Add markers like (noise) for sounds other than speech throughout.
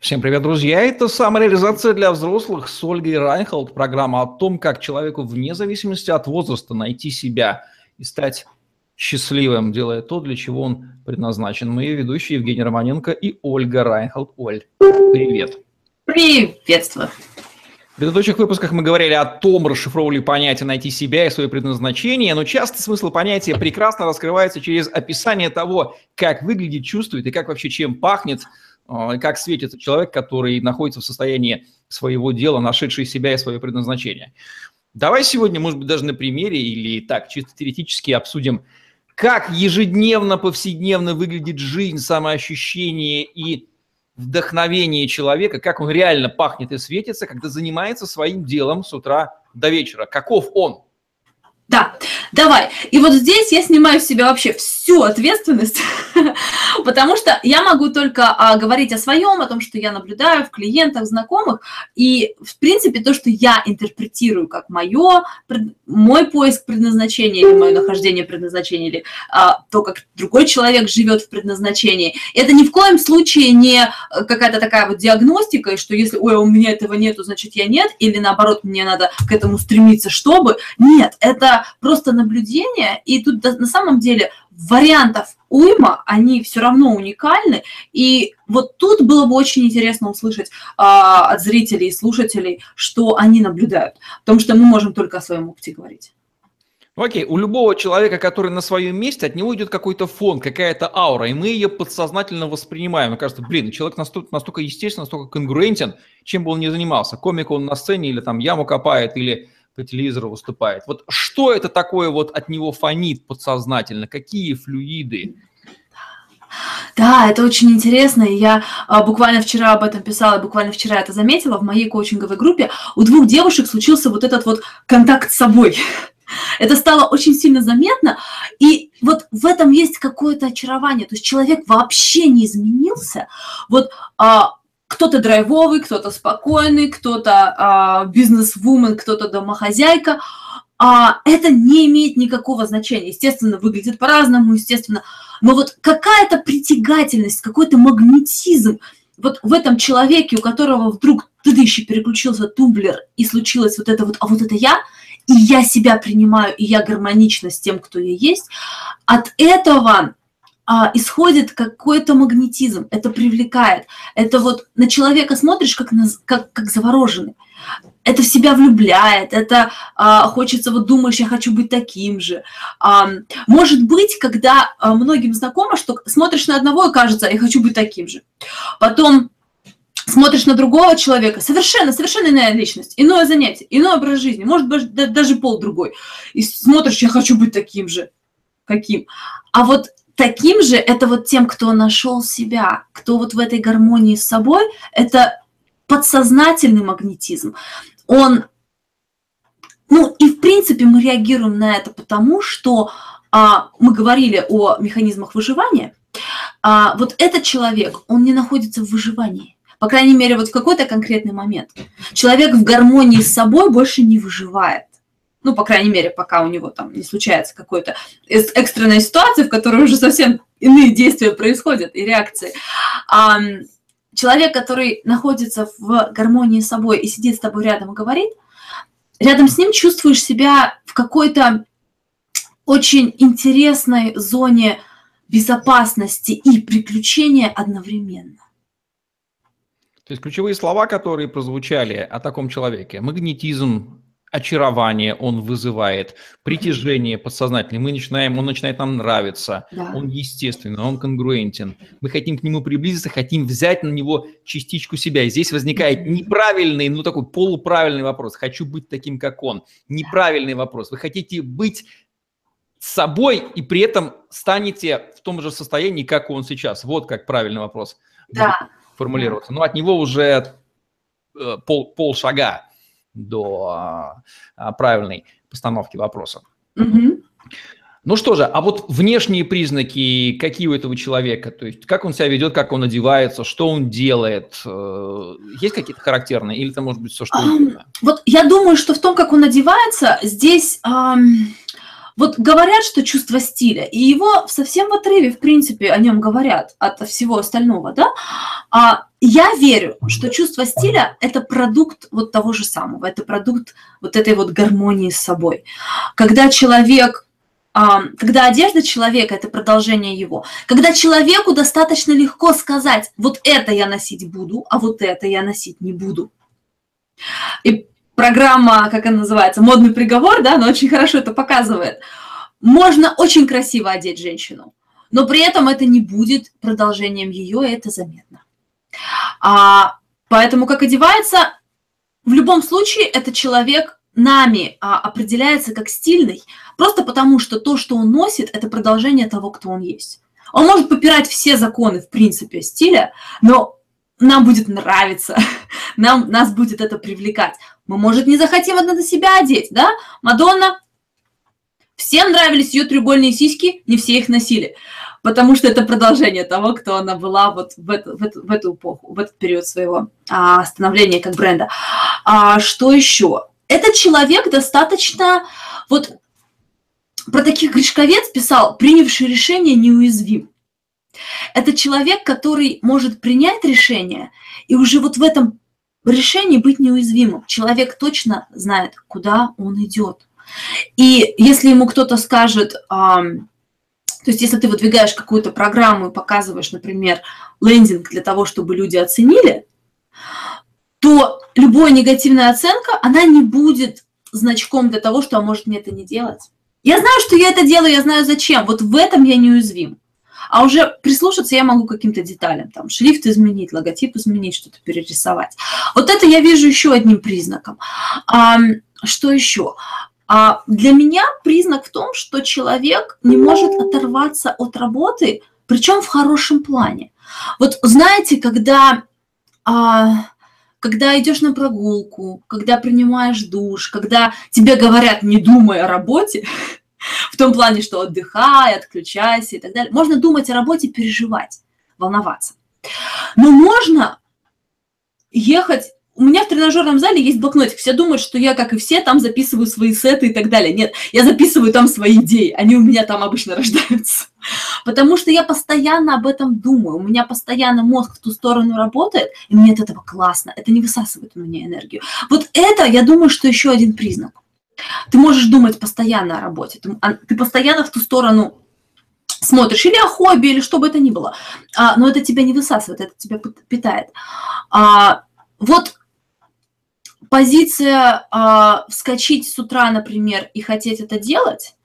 Всем привет, друзья! Это самореализация для взрослых с Ольгой Райнхолд. Программа о том, как человеку вне зависимости от возраста найти себя и стать счастливым, делая то, для чего он предназначен. Мои ведущие Евгений Романенко и Ольга Райнхолд. Оль, привет! Приветствую! В предыдущих выпусках мы говорили о том, расшифровывали понятие «найти себя» и свое предназначение, но часто смысл понятия прекрасно раскрывается через описание того, как выглядит, чувствует и как вообще чем пахнет – как светится человек, который находится в состоянии своего дела, нашедший себя и свое предназначение. Давай сегодня, может быть, даже на примере или так, чисто теоретически обсудим, как ежедневно, повседневно выглядит жизнь, самоощущение и вдохновение человека, как он реально пахнет и светится, когда занимается своим делом с утра до вечера. Каков он? Да, давай. И вот здесь я снимаю с себя вообще всю ответственность, (laughs) потому что я могу только а, говорить о своем, о том, что я наблюдаю в клиентах, знакомых, и, в принципе, то, что я интерпретирую как мое, мой поиск предназначения или мое нахождение предназначения, или а, то, как другой человек живет в предназначении, это ни в коем случае не э, какая-то такая вот диагностика, и что если, ой, у меня этого нету, значит, я нет, или наоборот, мне надо к этому стремиться, чтобы. Нет, это просто наблюдение, и тут на самом деле вариантов уйма, они все равно уникальны, и вот тут было бы очень интересно услышать а, от зрителей и слушателей, что они наблюдают, потому что мы можем только о своем опыте говорить. Окей, у любого человека, который на своем месте, от него идет какой-то фон, какая-то аура, и мы ее подсознательно воспринимаем. Мне кажется, блин, человек настолько, настолько естественно, настолько конгруентен, чем бы он ни занимался. Комик он на сцене или там яму копает, или по телевизору выступает. Вот что это такое вот от него фонит подсознательно? Какие флюиды? Да, это очень интересно. Я а, буквально вчера об этом писала, буквально вчера это заметила. В моей коучинговой группе у двух девушек случился вот этот вот контакт с собой. (laughs) Это стало очень сильно заметно, и вот в этом есть какое-то очарование. То есть человек вообще не изменился. Вот а, кто-то драйвовый, кто-то спокойный, кто-то а, бизнес-вумен, кто-то домохозяйка. А, это не имеет никакого значения. Естественно, выглядит по-разному, естественно. Но вот какая-то притягательность, какой-то магнетизм вот в этом человеке, у которого вдруг ты еще переключился тумблер, и случилось вот это вот, а вот это я, и я себя принимаю, и я гармонична с тем, кто я есть, от этого а, исходит какой-то магнетизм, это привлекает. Это вот на человека смотришь как, на, как, как завороженный. Это в себя влюбляет, это а, хочется, вот думаешь, я хочу быть таким же. А, может быть, когда а, многим знакомо, что смотришь на одного и кажется, я хочу быть таким же. Потом смотришь на другого человека, совершенно, совершенно иная личность, иное занятие, иной образ жизни, может быть, даже пол другой. И смотришь, я хочу быть таким же. Каким? А вот таким же это вот тем, кто нашел себя, кто вот в этой гармонии с собой, это подсознательный магнетизм. Он, ну и в принципе мы реагируем на это потому, что а, мы говорили о механизмах выживания. А, вот этот человек, он не находится в выживании. По крайней мере, вот в какой-то конкретный момент. Человек в гармонии с собой больше не выживает ну, по крайней мере, пока у него там не случается какой-то экстренная ситуация, в которой уже совсем иные действия происходят и реакции. А, человек, который находится в гармонии с собой и сидит с тобой рядом и говорит, рядом с ним чувствуешь себя в какой-то очень интересной зоне безопасности и приключения одновременно. То есть ключевые слова, которые прозвучали о таком человеке, магнетизм, очарование он вызывает, притяжение подсознательное. Мы начинаем, он начинает нам нравиться, да. он естественный, он конгруентен. Мы хотим к нему приблизиться, хотим взять на него частичку себя. И здесь возникает неправильный, ну такой полуправильный вопрос. Хочу быть таким, как он. Неправильный вопрос. Вы хотите быть собой и при этом станете в том же состоянии, как он сейчас. Вот как правильный вопрос да. формулироваться. Но от него уже э, пол, пол шага до а, правильной постановки вопроса. Угу. Ну что же, а вот внешние признаки, какие у этого человека? То есть как он себя ведет, как он одевается, что он делает? Э, есть какие-то характерные или это может быть все что угодно? Вот я думаю, что в том, как он одевается, здесь... Um вот говорят, что чувство стиля, и его совсем в отрыве, в принципе, о нем говорят от всего остального, да, а я верю, что чувство стиля – это продукт вот того же самого, это продукт вот этой вот гармонии с собой. Когда человек а, когда одежда человека – это продолжение его, когда человеку достаточно легко сказать, вот это я носить буду, а вот это я носить не буду. И программа, как она называется, модный приговор, да, она очень хорошо это показывает. Можно очень красиво одеть женщину, но при этом это не будет продолжением ее, и это заметно. А, поэтому как одевается, в любом случае это человек нами а, определяется как стильный, просто потому что то, что он носит, это продолжение того, кто он есть. Он может попирать все законы, в принципе, стиля, но нам будет нравиться, (laughs) нам, нас будет это привлекать. Мы, может, не захотим это на себя одеть, да? Мадонна, всем нравились ее треугольные сиськи, не все их носили, потому что это продолжение того, кто она была вот в эту, в эту, в эту эпоху, в этот период своего а, становления как бренда. А, что еще? Этот человек достаточно, вот про таких Гришковец писал, принявший решение неуязвим. Это человек, который может принять решение и уже вот в этом решении быть неуязвимым. Человек точно знает, куда он идет. И если ему кто-то скажет, то есть если ты выдвигаешь какую-то программу и показываешь, например, лендинг для того, чтобы люди оценили, то любая негативная оценка, она не будет значком для того, что а может мне это не делать. Я знаю, что я это делаю, я знаю зачем. Вот в этом я неуязвим. А уже прислушаться я могу каким-то деталям, там, шрифт изменить, логотип изменить, что-то перерисовать. Вот это я вижу еще одним признаком. А, что еще? А для меня признак в том, что человек не может оторваться от работы, причем в хорошем плане. Вот знаете, когда а, когда идешь на прогулку, когда принимаешь душ, когда тебе говорят, не думай о работе, (laughs) в том плане, что отдыхай, отключайся и так далее. Можно думать о работе, переживать, волноваться. Но можно ехать у меня в тренажерном зале есть блокнотик. Все думают, что я, как и все, там записываю свои сеты и так далее. Нет, я записываю там свои идеи. Они у меня там обычно (laughs) рождаются. Потому что я постоянно об этом думаю. У меня постоянно мозг в ту сторону работает, и мне от этого классно. Это не высасывает у меня энергию. Вот это, я думаю, что еще один признак. Ты можешь думать постоянно о работе. Ты, а, ты постоянно в ту сторону смотришь, или о хобби, или что бы это ни было. А, но это тебя не высасывает, это тебя питает. А, вот позиция э, вскочить с утра, например, и хотеть это делать,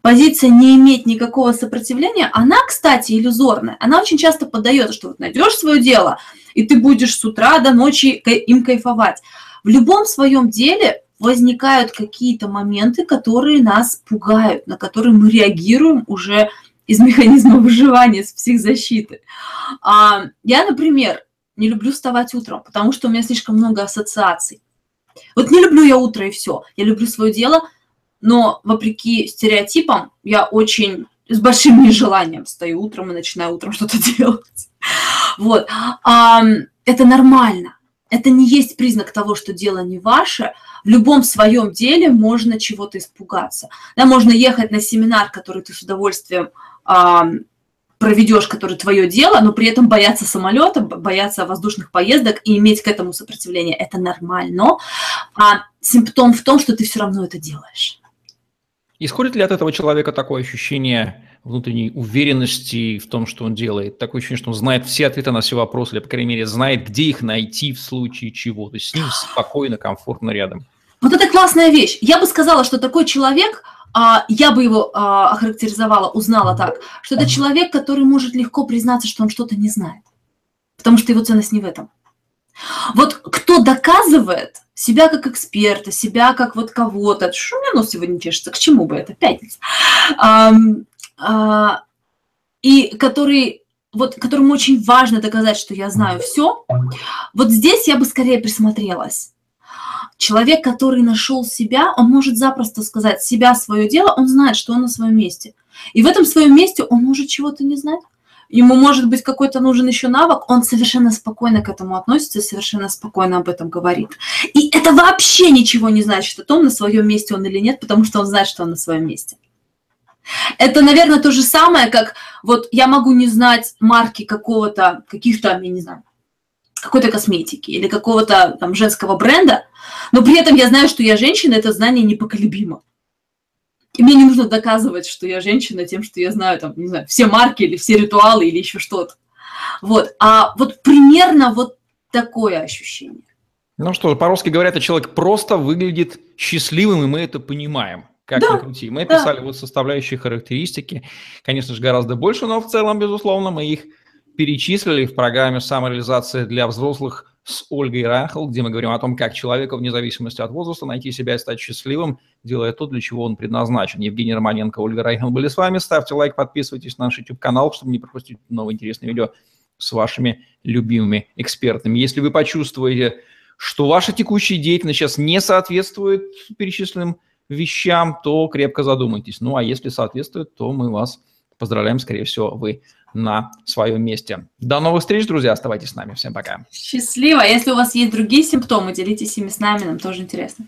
позиция не иметь никакого сопротивления, она, кстати, иллюзорная. Она очень часто поддается, что вот найдешь свое дело, и ты будешь с утра до ночи им кайфовать. В любом своем деле возникают какие-то моменты, которые нас пугают, на которые мы реагируем уже из (laughs) механизма выживания, с психзащиты. А, я, например, не люблю вставать утром, потому что у меня слишком много ассоциаций. Вот не люблю я утро и все. Я люблю свое дело, но вопреки стереотипам я очень с большим нежеланием встаю утром и начинаю утром что-то (laughs) делать. Вот. А, это нормально. Это не есть признак того, что дело не ваше. В любом своем деле можно чего-то испугаться. Да, можно ехать на семинар, который ты с удовольствием а, проведешь, который твое дело, но при этом бояться самолета, бояться воздушных поездок и иметь к этому сопротивление, это нормально. А симптом в том, что ты все равно это делаешь. Исходит ли от этого человека такое ощущение внутренней уверенности в том, что он делает? Такое ощущение, что он знает все ответы на все вопросы, или, по крайней мере, знает, где их найти в случае чего. То есть с ним спокойно, комфортно рядом. Вот это классная вещь. Я бы сказала, что такой человек – а, я бы его а, охарактеризовала, узнала так, что это человек, который может легко признаться, что он что-то не знает, потому что его ценность не в этом. Вот кто доказывает себя как эксперта, себя как вот кого-то, что у меня нос сегодня чешется, к чему бы это, пятница, а, а, и который вот которому очень важно доказать, что я знаю все, вот здесь я бы скорее присмотрелась. Человек, который нашел себя, он может запросто сказать себя, свое дело, он знает, что он на своем месте. И в этом своем месте он может чего-то не знать. Ему может быть какой-то нужен еще навык, он совершенно спокойно к этому относится, совершенно спокойно об этом говорит. И это вообще ничего не значит о том, на своем месте он или нет, потому что он знает, что он на своем месте. Это, наверное, то же самое, как вот я могу не знать марки какого-то, каких-то, я не знаю, какой-то косметики или какого-то там женского бренда, но при этом я знаю, что я женщина, это знание непоколебимо. И мне не нужно доказывать, что я женщина тем, что я знаю там, не знаю, все марки или все ритуалы или еще что-то. Вот. А вот примерно вот такое ощущение. Ну что, по-русски говорят, что человек просто выглядит счастливым, и мы это понимаем. Как да, ни крути. Мы да. писали вот составляющие характеристики. Конечно же, гораздо больше, но в целом, безусловно, мы их перечислили в программе «Самореализация для взрослых» с Ольгой Рахл, где мы говорим о том, как человеку вне зависимости от возраста найти себя и стать счастливым, делая то, для чего он предназначен. Евгений Романенко, Ольга Райхел были с вами. Ставьте лайк, подписывайтесь на наш YouTube-канал, чтобы не пропустить новые интересные видео с вашими любимыми экспертами. Если вы почувствуете, что ваша текущая деятельность сейчас не соответствует перечисленным вещам, то крепко задумайтесь. Ну а если соответствует, то мы вас поздравляем, скорее всего, вы на своем месте. До новых встреч, друзья, оставайтесь с нами. Всем пока. Счастливо. Если у вас есть другие симптомы, делитесь ими с нами, нам тоже интересно.